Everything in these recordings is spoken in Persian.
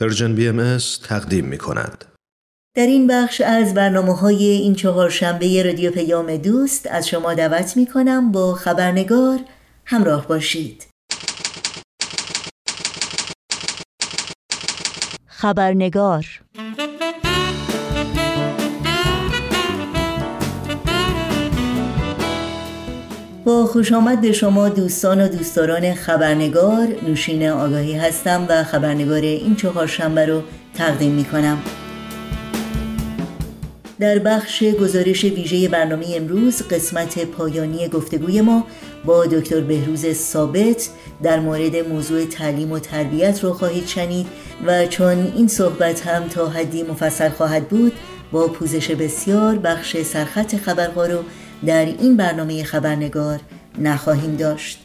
Persian BMS تقدیم می کند. در این بخش از برنامه های این چهار شنبه رادیو پیام دوست از شما دعوت می کنم با خبرنگار همراه باشید. خبرنگار با خوش آمد شما دوستان و دوستداران خبرنگار نوشین آگاهی هستم و خبرنگار این چهار شنبه رو تقدیم می کنم در بخش گزارش ویژه برنامه امروز قسمت پایانی گفتگوی ما با دکتر بهروز ثابت در مورد موضوع تعلیم و تربیت رو خواهید شنید و چون این صحبت هم تا حدی مفصل خواهد بود با پوزش بسیار بخش سرخط خبرها رو در این برنامه خبرنگار نخواهیم داشت.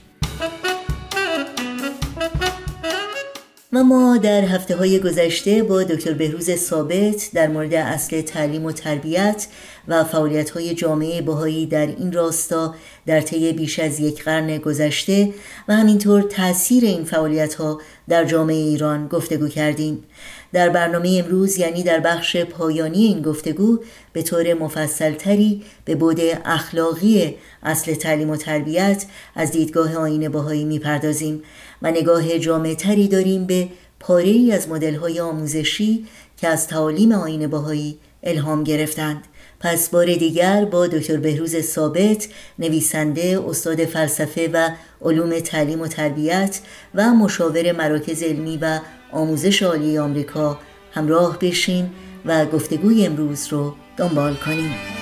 و ما در هفته های گذشته با دکتر بهروز ثابت در مورد اصل تعلیم و تربیت و فعالیت های جامعه بهایی در این راستا در طی بیش از یک قرن گذشته و همینطور تاثیر این فعالیت ها در جامعه ایران گفتگو کردیم. در برنامه امروز یعنی در بخش پایانی این گفتگو به طور مفصلتری به بود اخلاقی اصل تعلیم و تربیت از دیدگاه آین باهایی می‌پردازیم و نگاه جامع تری داریم به پاره ای از مدل های آموزشی که از تعالیم آین باهایی الهام گرفتند. پس بار دیگر با دکتر بهروز ثابت نویسنده استاد فلسفه و علوم تعلیم و تربیت و مشاور مراکز علمی و آموزش عالی آمریکا همراه بشیم و گفتگوی امروز رو دنبال کنیم.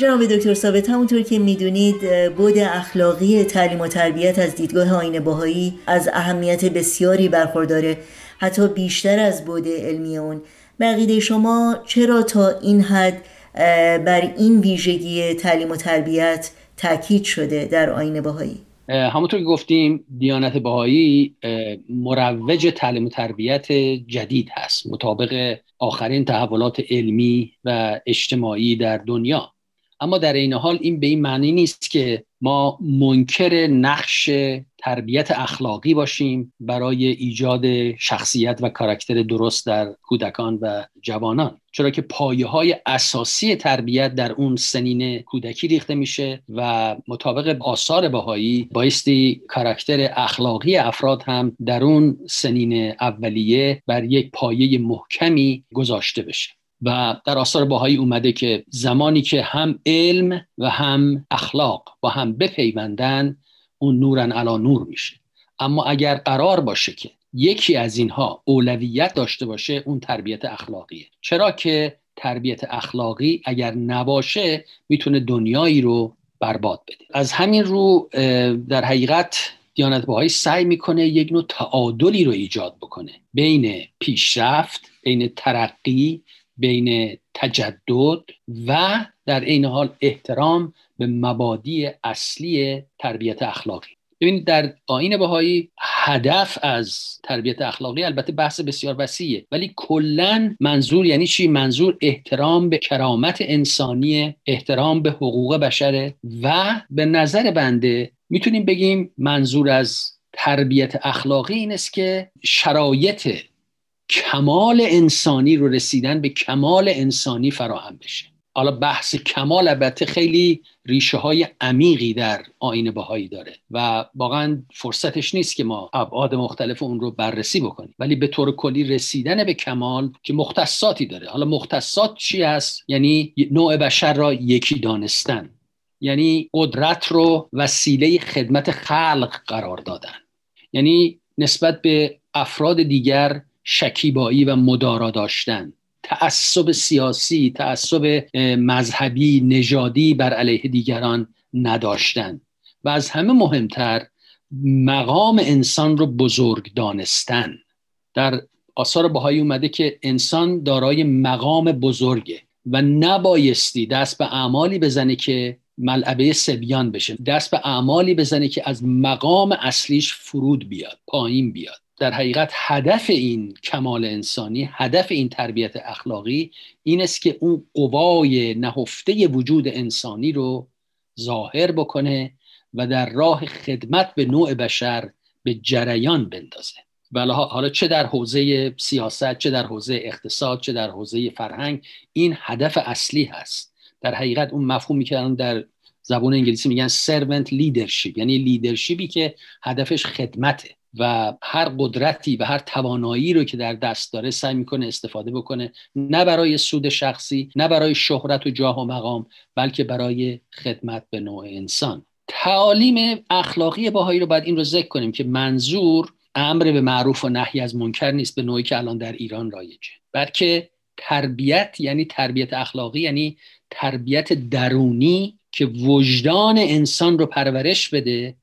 جناب دکتر ثابت همونطور که می‌دونید بود اخلاقی تعلیم و تربیت از دیدگاه آین باهایی از اهمیت بسیاری برخورداره. حتی بیشتر از بود علمی اون. بقیده شما چرا تا این حد بر این ویژگی تعلیم و تربیت تاکید شده در آین باهایی همونطور که گفتیم دیانت بهایی مروج تعلیم و تربیت جدید هست مطابق آخرین تحولات علمی و اجتماعی در دنیا. اما در این حال این به این معنی نیست که ما منکر نقش تربیت اخلاقی باشیم برای ایجاد شخصیت و کاراکتر درست در کودکان و جوانان. چرا که پایه های اساسی تربیت در اون سنین کودکی ریخته میشه و مطابق آثار بهایی بایستی کاراکتر اخلاقی افراد هم در اون سنین اولیه بر یک پایه محکمی گذاشته بشه. و در آثار باهایی اومده که زمانی که هم علم و هم اخلاق با هم بپیوندن اون نورن علا نور میشه. اما اگر قرار باشه که یکی از اینها اولویت داشته باشه اون تربیت اخلاقیه. چرا که تربیت اخلاقی اگر نباشه می‌تونه دنیایی رو برباد بده. از همین رو در حقیقت دیانت باهایی سعی می‌کنه یک نوع تعادلی رو ایجاد بکنه. بین پیشرفت بین ترقی بین تجدد و در این حال احترام به مبادی اصلی تربیت اخلاقی. ببینید در آین بهایی هدف از تربیت اخلاقی البته بحث بسیار وسیعه ولی کلا منظور یعنی چی؟ منظور احترام به کرامت انسانی احترام به حقوق بشره و به نظر بنده می‌تونیم بگیم منظور از تربیت اخلاقی این است که شرایط کمال انسانی رو رسیدن به کمال انسانی فراهم بشه. حالا بحث کمال البته خیلی ریشه های عمیقی در آین بهایی داره و واقعا فرصتش نیست که ما ابعاد مختلف اون رو بررسی بکنیم. ولی به طور کلی رسیدن به کمال که مختصاتی داره. حالا مختصات چی هست؟ یعنی نوع بشر را یکی دانستن. یعنی قدرت رو وسیله خدمت خلق قرار دادن. یعنی نسبت به افراد دیگر شکیبایی و مدارا داشتن. تعصب سیاسی تعصب مذهبی نژادی بر علیه دیگران نداشتن. و از همه مهمتر مقام انسان رو بزرگ دانستن. در آثار بهایی اومده که انسان دارای مقام بزرگه و نبایستی دست به اعمالی بزنه که ملعبه سبیان بشه. دست به اعمالی بزنه که از مقام اصلیش فرود بیاد پایین بیاد. در حقیقت هدف این کمال انسانی هدف این تربیت اخلاقی این است که اون قوای نهفته وجود انسانی رو ظاهر بکنه و در راه خدمت به نوع بشر به جریان بندازه. ولی حالا چه در حوزه سیاست چه در حوزه اقتصاد چه در حوزه فرهنگ این هدف اصلی هست. در حقیقت اون مفهومی که در زبان انگلیسی میگن servant leadership یعنی leadership ی که هدفش خدمته. و هر قدرتی و هر توانایی رو که در دست داره سعی می‌کنه استفاده بکنه نه برای سود شخصی نه برای شهرت و جاه و مقام بلکه برای خدمت به نوع انسان. تعالیم اخلاقی باهایی رو باید این رو ذکر کنیم که منظور امر به معروف و نهی از منکر نیست به نوعی که الان در ایران رایجه. بلکه تربیت یعنی تربیت اخلاقی یعنی تربیت درونی که وجدان انسان رو پرورش بده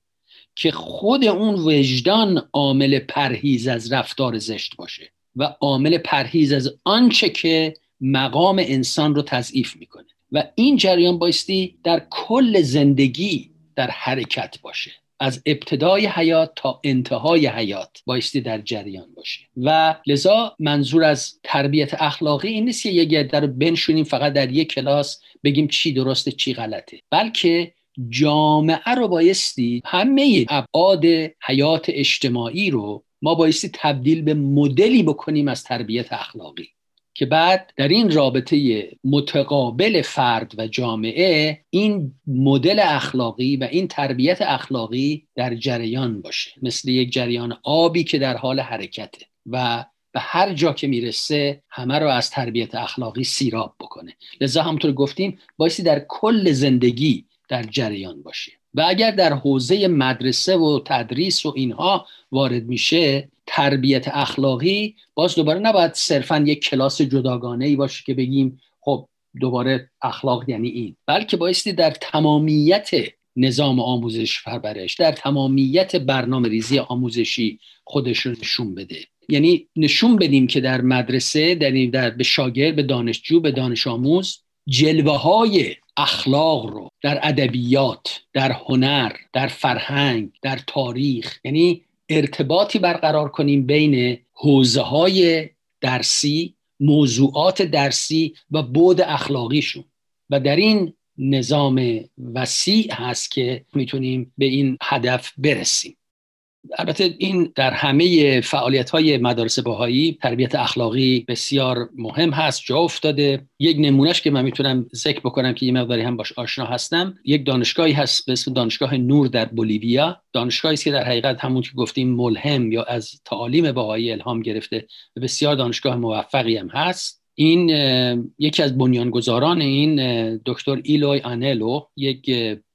که خود اون وجدان عامل پرهیز از رفتار زشت باشه و عامل پرهیز از آنچه که مقام انسان رو تضعیف می‌کنه. و این جریان بایستی در کل زندگی در حرکت باشه. از ابتدای حیات تا انتهای حیات بایستی در جریان باشه. و لذا منظور از تربیت اخلاقی این نیست که یه گرده رو بنشونیم فقط در یک کلاس بگیم چی درسته چی غلطه. بلکه جامعه رو بایستی همه ابعاد حیات اجتماعی رو ما بایستی تبدیل به مدلی بکنیم از تربیت اخلاقی. که بعد در این رابطه متقابل فرد و جامعه این مدل اخلاقی و این تربیت اخلاقی در جریان باشه. مثل یک جریان آبی که در حال حرکته و به هر جا که می‌رسه همه رو از تربیت اخلاقی سیراب بکنه. لذا همونطور گفتیم بایستی در کل زندگی در جریان باشه. و اگر در حوزه مدرسه و تدریس و اینها وارد میشه تربیت اخلاقی باز دوباره نباید صرفا یک کلاس جداگانه ای باشه که بگیم خب دوباره اخلاق یعنی این. بلکه بایستی در تمامیت نظام آموزش پرورش در تمامیت برنامه ریزی آموزشی خودش رو نشون بده. یعنی نشون بدیم که در مدرسه در, در به شاگرد به دانشجو به دانش آموز جلوه های اخلاق رو در ادبیات در هنر در فرهنگ در تاریخ یعنی ارتباطی برقرار کنیم بین حوزه های درسی موضوعات درسی و بود اخلاقیشون. و در این نظام وسیع هست که می‌تونیم به این هدف برسیم. البته این در همه فعالیت های مدارس باهایی تربیت اخلاقی بسیار مهم هست جا افتاده. یک نمونهش که من می‌تونم ذکر بکنم که یه مقداری هم باش آشنا هستم یک دانشگاهی هست به اسم دانشگاه نور در بولیویا. دانشگاهی است که در حقیقت همون که گفتیم ملهم یا از تعالیم باهایی الهام گرفته و بسیار دانشگاه موفقی هم هست. این یکی از بنیانگذاران این دکتر ایلوی آنلو یک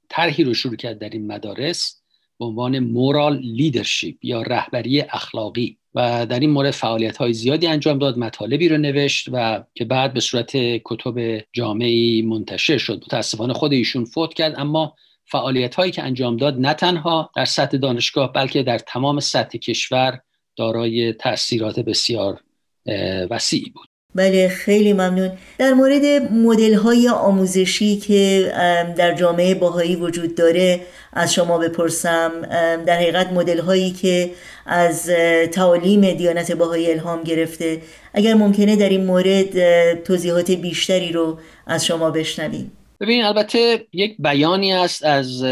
طرحی رو شروع کرد در این مدارس. به عنوان مورال لیدرشپ یا رهبری اخلاقی. و در این مورد فعالیت های زیادی انجام داد مطالبی رو نوشت و که بعد به صورت کتب جامعی منتشر شد. متاسفانه خود ایشون فوت کرد اما فعالیت هایی که انجام داد نه تنها در سطح دانشگاه بلکه در تمام سطح کشور دارای تاثیرات بسیار وسیعی بود. بله خیلی ممنون. در مورد مدل های آموزشی که در جامعه باهایی وجود داره از شما بپرسم در حقیقت مدل هایی که از تعالیم دیانت باهایی الهام گرفته اگر ممکنه در این مورد توضیحات بیشتری رو از شما بشنویم. ببین البته یک بیانی است از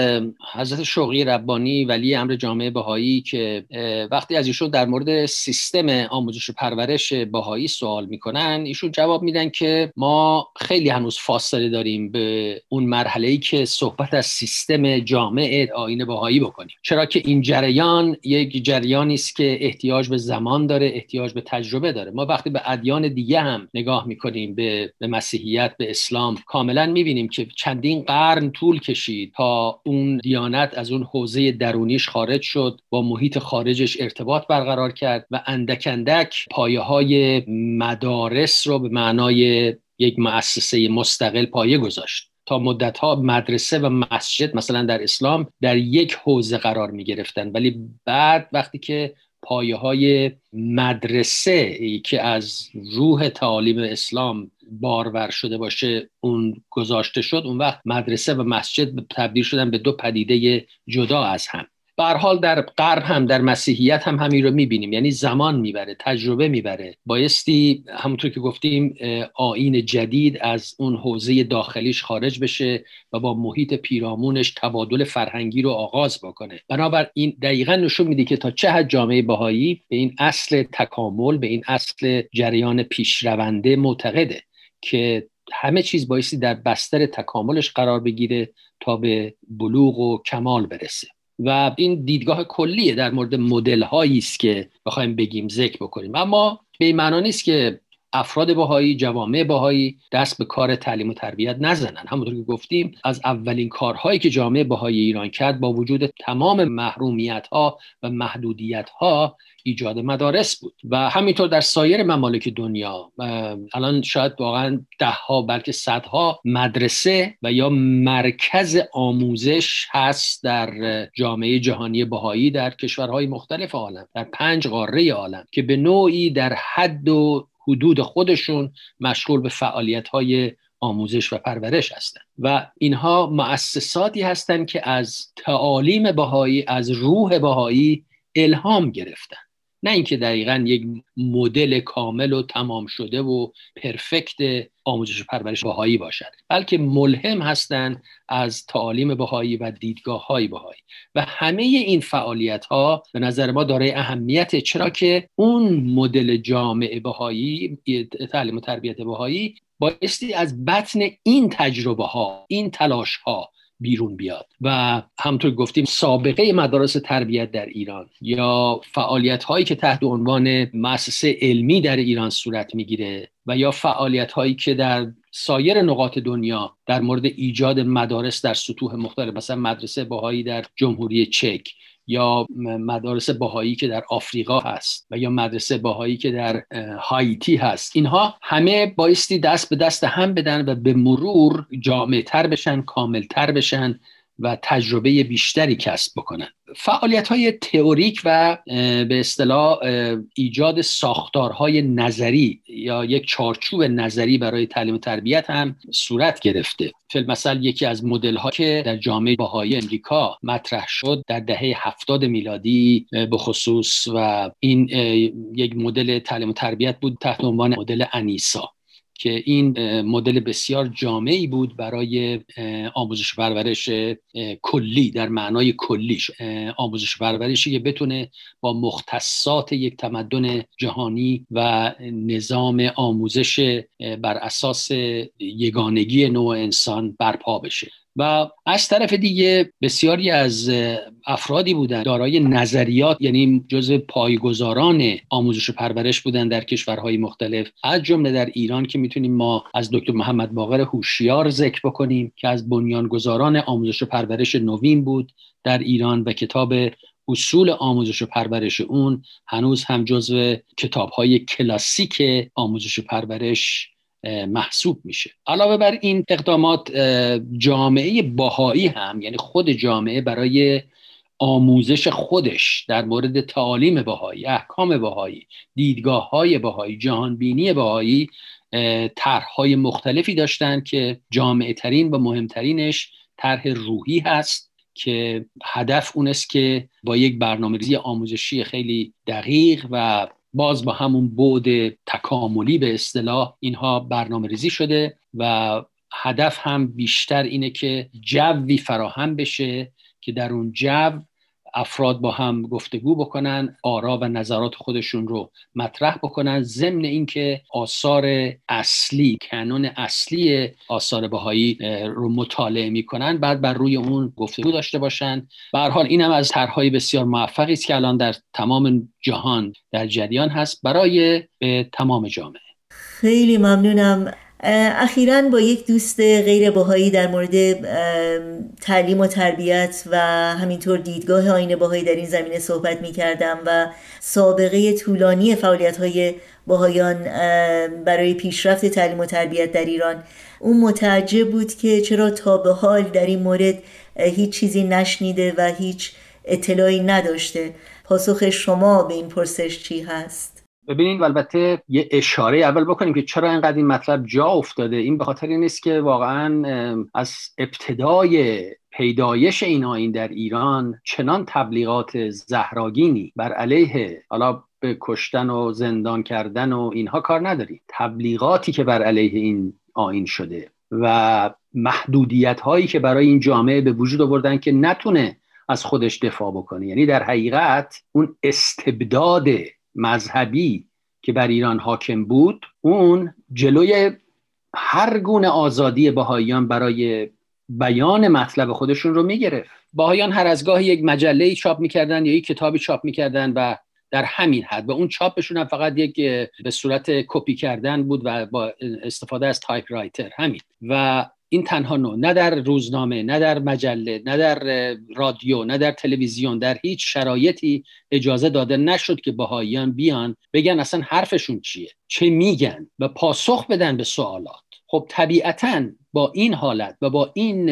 حضرت شوقی ربانی ولی امر جامعه بهایی که وقتی از ایشون در مورد سیستم آموزش و پرورش بهایی سوال می‌کنن ایشون جواب میدن که ما خیلی هنوز فاصله داریم به اون مرحله ای که صحبت از سیستم جامعه آین بهایی بکنیم. چرا که این جریان یک جریانی است که احتیاج به زمان داره احتیاج به تجربه داره. ما وقتی به ادیان دیگه هم نگاه می‌کنیم به, به مسیحیت به اسلام کاملا می‌بینیم که چندین قرن طول کشید تا اون دیانت از اون حوزه درونیش خارج شد با محیط خارجش ارتباط برقرار کرد و اندک اندک پایه های مدارس رو به معنای یک مؤسسه مستقل پایه گذاشت. تا مدت ها مدرسه و مسجد مثلا در اسلام در یک حوزه قرار می گرفتن ولی بعد وقتی که پایه های مدرسه که از روح تعالیم اسلام بارور شده باشه اون گذاشته شد اون وقت مدرسه و مسجد تبدیل شدن به دو پدیده جدا از هم. به حال در غرب هم در مسیحیت هم همین رو می‌بینیم. یعنی زمان می‌بره تجربه می‌بره. بایستی همونطور که گفتیم آین جدید از اون حوزه داخلیش خارج بشه و با محیط پیرامونش تبادل فرهنگی رو آغاز بکنه. بنابر این دقیقا نشون میده که تا چه حد جامعه بهایی به این اصل تکامل به این اصل جریان پیشرونده معتقده که همه چیز بایستی در بستر تکاملش قرار بگیره تا به بلوغ و کمال برسه. و این دیدگاه کلیه در مورد مدل هایی است که بخوایم بگیم ذکر بکنیم. اما به این معنا نیست که افراد باهایی جوامع باهایی دست به کار تعلیم و تربیت نزنن. همونطور که گفتیم از اولین کارهایی که جامعه باهایی ایران کرد با وجود تمام محرومیت ها و محدودیت ها ایجاد مدارس بود. و همینطور در سایر ممالک دنیا الان شاید واقعا ده ها بلکه صدها مدرسه و یا مرکز آموزش هست در جامعه جهانی بهایی در کشورهای مختلف عالم در پنج قاره عالم که به نوعی در حد و حدود خودشون مشغول به فعالیت های آموزش و پرورش هستند و اینها مؤسساتی هستند که از تعالیم بهایی از روح بهایی الهام گرفتن. نه اینکه دقیقا یک مدل کامل و تمام شده و پرفکت آموزش و پرورش بهایی باشد بلکه ملهم هستند از تعالیم بهایی و دیدگاه های بهایی. و همه این فعالیت ها به نظر ما دارای اهمیت چرا که اون مدل جامعه بهایی تعلیم و تربیت بهایی بایستی از بطن این تجربه ها این تلاش ها بیرون بیاد. و همطور گفتیم سابقه مدارس تربیت در ایران یا فعالیت هایی که تحت عنوان مؤسسه علمی در ایران صورت می‌گیره و یا فعالیت هایی که در سایر نقاط دنیا در مورد ایجاد مدارس در سطوح مختلف مثلا مدرسه باهایی در جمهوری چک یا مدارس باهایی که در آفریقا هست و یا مدرسه باهایی که در هایتی هست. اینها همه بایستی دست به دست هم بدن و به مرور جامعه تر بشن کامل تر بشن و تجربه بیشتری کسب بکنن. فعالیت های تئوریک و به اصطلاح ایجاد ساختارهای نظری یا یک چارچوب نظری برای تعلیم و تربیت هم صورت گرفته. مثل یکی از مدل ها که در جامعه باهایی امریکا مطرح شد در دهه هفتاد میلادی به خصوص و این یک مدل تعلیم و تربیت بود تحت عنوان مدل انیسا. که این مدل بسیار جامعی بود برای آموزش پرورش کلی در معنای کلیش آموزش پرورشی که بتونه با مختصات یک تمدن جهانی و نظام آموزش بر اساس یگانگی نوع انسان برپا بشه. و از طرف دیگه بسیاری از افرادی بودند دارای نظریات یعنی جزء پایگزاران آموزش و پرورش بودند در کشورهای مختلف. از جمله در ایران که می‌تونیم ما از دکتر محمد باقر هوشیار ذکر بکنیم که از بنیانگذاران آموزش و پرورش نوین بود در ایران و کتاب اصول آموزش و پرورش اون هنوز هم جزو کتاب های کلاسیک آموزش و پرورش محسوب میشه. علاوه بر این اقدامات جامعه باهایی هم یعنی خود جامعه برای آموزش خودش در مورد تعالیم باهایی احکام باهایی دیدگاه های باهایی جهانبینی باهایی طرحهای مختلفی داشتند که جامعه ترین و مهمترینش طرح روحی هست که هدف اون است که با یک برنامه ریزی آموزشی خیلی دقیق و باز با همون بعد تکاملی به اصطلاح اینها برنامه ریزی شده و هدف هم بیشتر اینه که جوی فراهم بشه که در اون جو افراد با هم گفتگو بکنن آرا و نظرات خودشون رو مطرح بکنن. ضمن اینکه آثار اصلی کانون اصلی آثار بهایی رو مطالعه می‌کنن بعد بر روی اون گفتگو داشته باشن. به حال اینم از طرحهای بسیار موفقی است که الان در تمام جهان در جریان هست برای تمام جامعه. خیلی ممنونم. اخیرا با یک دوست غیر باهایی در مورد تعلیم و تربیت و همینطور دیدگاه آین باهایی در این زمینه صحبت می کردم و سابقه طولانی فعالیت های باهایان برای پیشرفت تعلیم و تربیت در ایران اون متعجب بود که چرا تا به حال در این مورد هیچ چیزی نشنیده و هیچ اطلاعی نداشته پاسخ شما به این پرسش چی هست؟ ببینید البته یه اشاره اول بکنیم که چرا اینقدر این مطلب جا افتاده. این به خاطر نیست که واقعا از ابتدای پیدایش این آین در ایران چنان تبلیغات زهراگینی بر علیه حالا به کشتن و زندان کردن و اینها کار نداریم تبلیغاتی که بر علیه این آین شده و محدودیت هایی که برای این جامعه به وجود آوردن که نتونه از خودش دفاع بکنه. یعنی در حقیقت اون استبداد مذهبی که بر ایران حاکم بود اون جلوی هر گونه آزادی بهاییان برای بیان مطلب خودشون رو می‌گرفت. بهاییان هر از گاهی یک مجله چاپ می‌کردن یا یک کتابی چاپ می‌کردن و در همین حد و اون چاپشون هم فقط یک به صورت کپی کردن بود و با استفاده از typewriter همین. و این تنها نوع نه در روزنامه نه در مجله نه در رادیو نه در تلویزیون در هیچ شرایطی اجازه داده نشد که بهاییان بیان بگن اصلا حرفشون چیه چه میگن و پاسخ بدن به سوالات. خب طبیعتا با این حالت و با این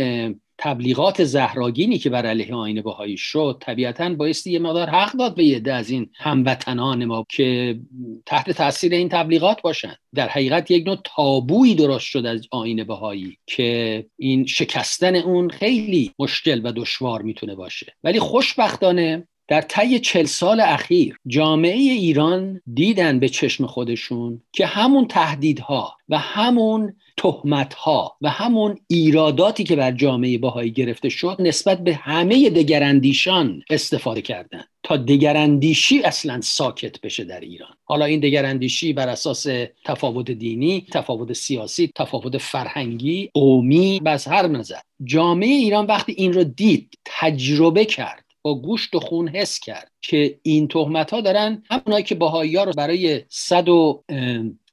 تبلیغات زهراگینی که بر علیه آین بهایی شد طبیعتا بایستی یه مقدار حق داد به یه از این هموطنان ما که تحت تاثیر این تبلیغات باشن. در حقیقت یک نوع تابویی درست شد از آین بهایی که این شکستن اون خیلی مشکل و دشوار می‌تونه باشه. ولی خوشبختانه در طی چل سال اخیر جامعه ایران دیدن به چشم خودشون که همون تهدیدها و همون تهمتها و همون ایراداتی که بر جامعه باهایی گرفته شد نسبت به همه دگراندیشان استفاده کردن تا دگراندیشی اصلا ساکت بشه در ایران. حالا این دگراندیشی بر اساس تفاوت دینی تفاوت سیاسی تفاوت فرهنگی قومی بس هر نظر. جامعه ایران وقتی این رو دید تجربه کرد. با گوشت و خون حس کرد که این تهمت ها دارن همونایی که باهایی ها رو برای صد و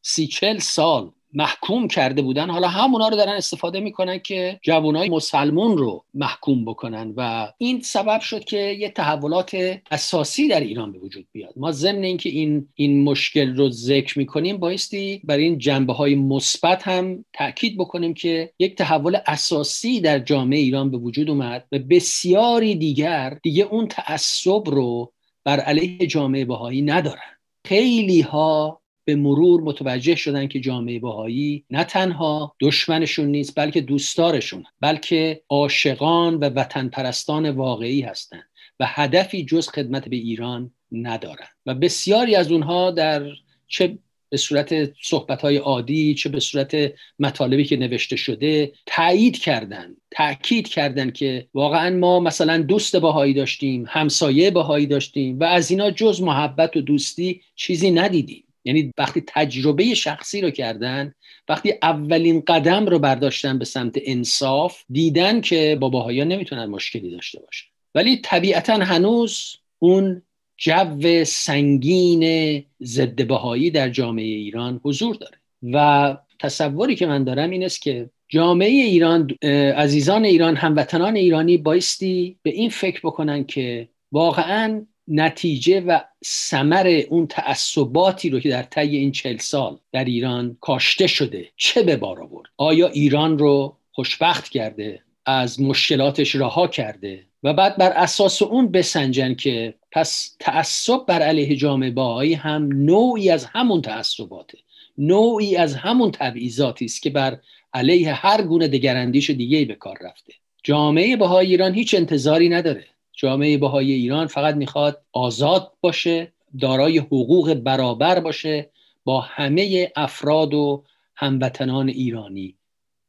سی چل سال محکوم کرده بودن. حالا همونا رو دارن استفاده می‌کنن که جوانای مسلمون رو محکوم بکنن و این سبب شد که یه تحولات اساسی در ایران به وجود بیاد. ما ضمن اینکه این این مشکل رو ذکر می‌کنیم بایستی برای این جنبه های مثبت هم تاکید بکنیم که یک تحول اساسی در جامعه ایران به وجود اومد و بسیاری دیگر دیگه اون تعصب رو بر علیه جامعه بهایی ندارن. خیلی ها به مرور متوجه شدن که جامعه بهایی نه تنها دشمنشون نیست بلکه دوستدارشون بلکه عاشقان و وطن پرستان واقعی هستند و هدفی جز خدمت به ایران ندارن. و بسیاری از اونها در چه به صورت صحبت های عادی چه به صورت مطالبی که نوشته شده تایید کردن تاکید کردن که واقعا ما مثلا دوست باهایی داشتیم همسایه باهایی داشتیم و از اینا جز محبت و دوستی چیزی ندیدیم. یعنی وقتی تجربه شخصی رو کردن وقتی اولین قدم رو برداشتن به سمت انصاف دیدن که باباهایا نمی‌تونن مشکلی داشته باشن. ولی طبیعتا هنوز اون جو سنگین ضد بهایی در جامعه ایران حضور داره. و تصوری که من دارم این است که جامعه ایران عزیزان ایران هموطنان ایرانی بایستی به این فکر بکنن که واقعا نتیجه و سمر اون تعصباتی رو که در طی این چل سال در ایران کاشته شده چه به بار آورد؟ آیا ایران رو خوشبخت کرده از مشکلاتش رها کرده؟ و بعد بر اساس اون بسنجن که پس تعصب بر علیه جامعه باهایی هم نوعی از همون تعصباته. نوعی از همون تبعیضاتی است که بر علیه هر گونه دگراندیش دیگه به کار رفته. جامعه بهای ایران هیچ انتظاری نداره. جامعه بهای ایران فقط می‌خواد آزاد باشه دارای حقوق برابر باشه با همه افراد و هموطنان ایرانی.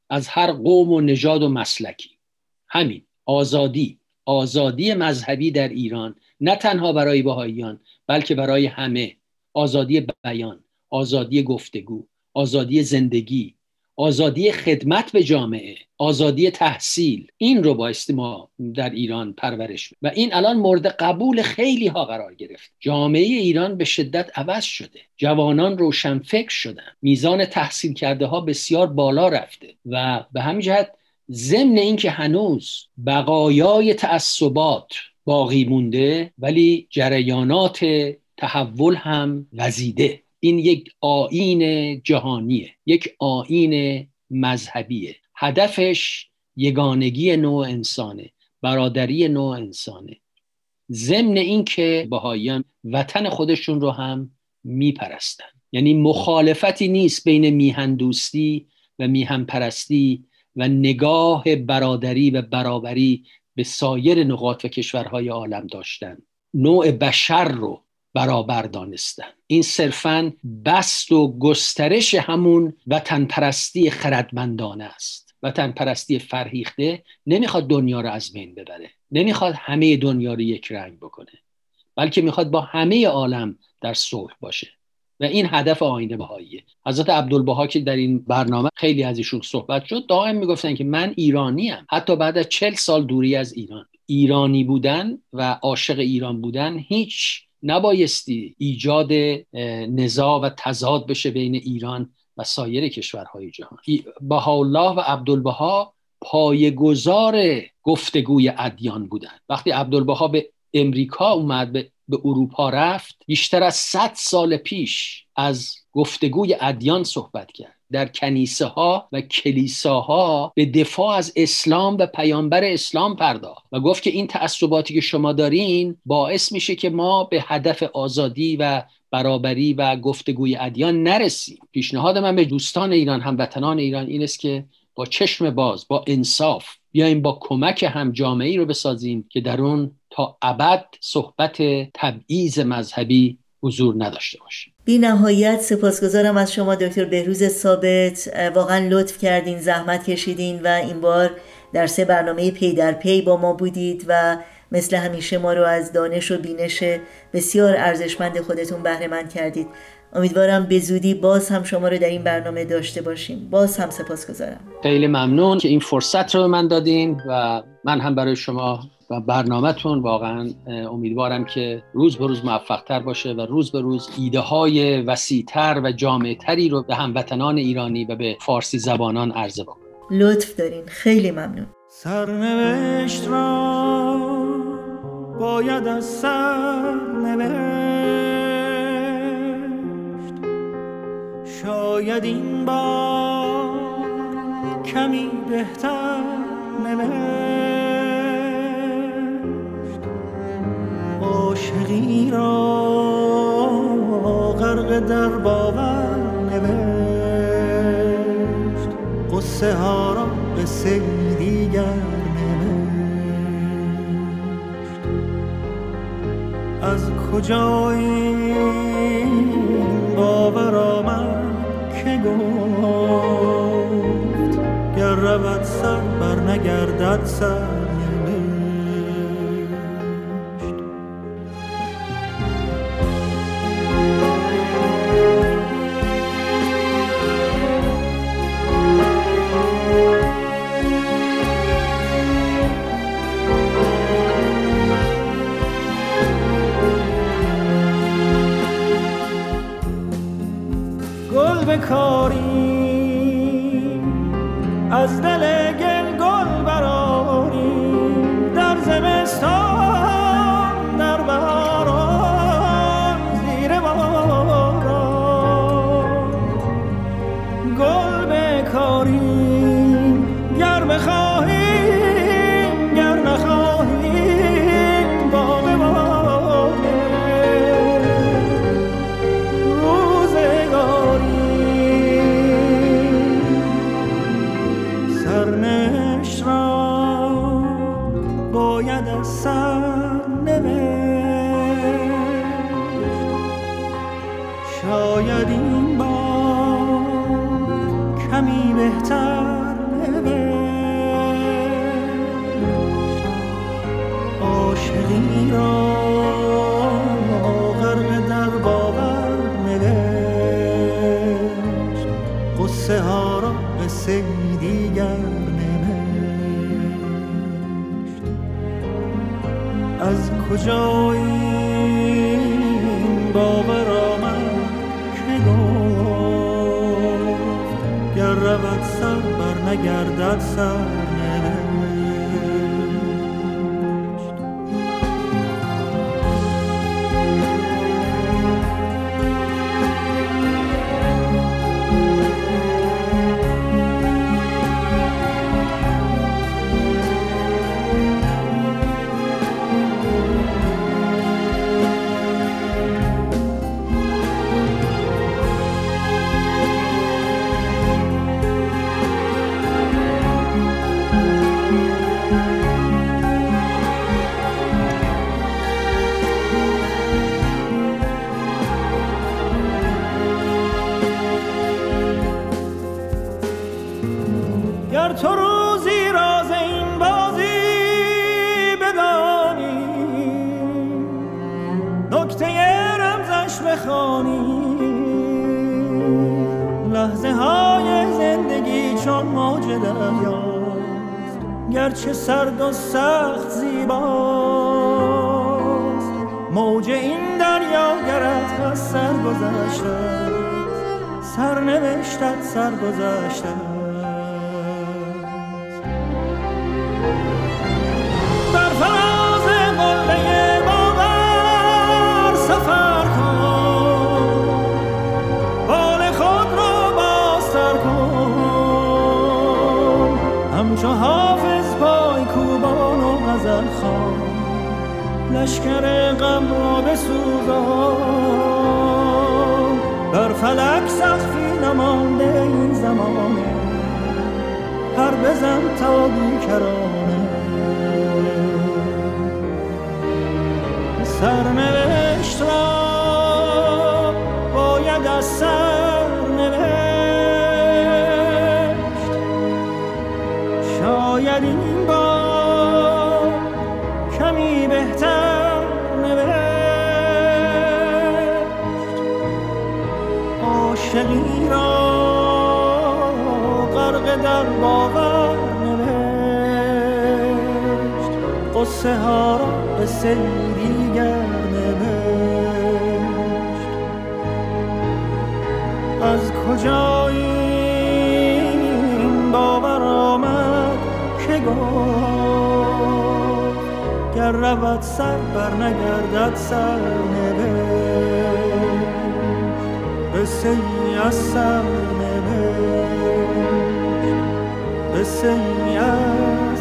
از هر قوم و نژاد و مسلکی. همین آزادی. آزادی مذهبی در ایران. نه تنها برای بهاییان بلکه برای همه. آزادی بیان آزادی گفتگو آزادی زندگی. آزادی خدمت به جامعه آزادی تحصیل این رو بایستی ما در ایران پرورش و این الان مورد قبول خیلی ها قرار گرفت. جامعه ایران به شدت عوض شده. جوانان روشن فکر شدن. میزان تحصیل کرده ها بسیار بالا رفته. و به همین جهت ضمن اینکه هنوز بقایای تعصبات باقی مونده ولی جریانات تحول هم وزیده این یک آین جهانیه یک آین مذهبیه. هدفش یگانگی نوع انسانه برادری نوع انسانه. ضمن اینکه بهاییان وطن خودشون رو هم میپرستن. یعنی مخالفتی نیست بین میهن دوستی و میهن پرستی و نگاه برادری و برابری به سایر نقاط و کشورهای عالم داشتن. نوع بشر رو برابر دانستن. این صرفا بست و گسترش همون وطن پرستی خردمندانه است. وطن پرستی فرهیخته نمی‌خواد دنیا رو از بین ببره. نمی‌خواد همه دنیا رو یک رنگ بکنه. بلکه می‌خواد با همه عالم در صلح باشه. و این هدف آینده بهاییه. حضرت عبدالبها که در این برنامه خیلی از ایشون صحبت شد دائم می‌گفتن که من ایرانی ام. حتی بعد از چل سال دوری از ایران. ایرانی بودن و عاشق ایران بودن هیچ نبایستی ایجاد نزاع و تضاد بشه بین ایران و سایر کشورهای جهان. بهاءالله و عبدالبها پایگزار گفتگوی ادیان بودن وقتی عبدالبها به امریکا اومد به به اروپا رفت بیشتر از 100 سال پیش از گفتگوی ادیان صحبت کرد. در کنیسه ها و کلیساها به دفاع از اسلام و پیامبر اسلام پرداخت و گفت که این تعصباتی که شما دارین باعث میشه که ما به هدف آزادی و برابری و گفتگوی ادیان نرسیم. پیشنهاد من به دوستان ایران هموطنان ایران این است که با چشم باز با انصاف بیایم با کمک هم جامعه ای رو بسازیم که در اون تا ابد صحبت تبعیض مذهبی حضور نداشته باشه بی نهایت سپاسگزارم از شما دکتر بهروز ثابت. واقعا لطف کردین زحمت کشیدین و این بار در سه برنامه پی در پی با ما بودید و مثل همیشه ما رو از دانش و بینش بسیار ارزشمند خودتون بهره مند کردید. امیدوارم به زودی باز هم شما رو در این برنامه داشته باشیم. باز هم سپاسگزارم. خیلی ممنون که این فرصت رو به من دادین و من هم برای شما و برنامهتون واقعا امیدوارم که روز به روز موفقتر باشه و روز به روز ایده های وسیعتر و جامعتری رو به هموطنان ایرانی و به فارسی زبانان عرضه بکنه لطف دارین. خیلی ممنون. سرنوشت را باید از سر شاید این بار کمی بهتر نوشت. عاشقی را غرق در باور نوشت. قصه ها را قصه دیگر نوشت. از کجا این باور آمد که گفت گر رود سر بر نگردد سر. hasta lejos. کجا این باور آمد که گفت گر رود سر بر نگردد سر. را بسوزان بر فلک سخفی نمانده این زمانه. هر بزن تا بیکرانه. سرنوشت عاشقی را غرق در باور نوشت. قصه ها را به دیگر نوشت. از کجا این باور آمد که گفت گر رود سر بر نگردد سر بسیار به بسیار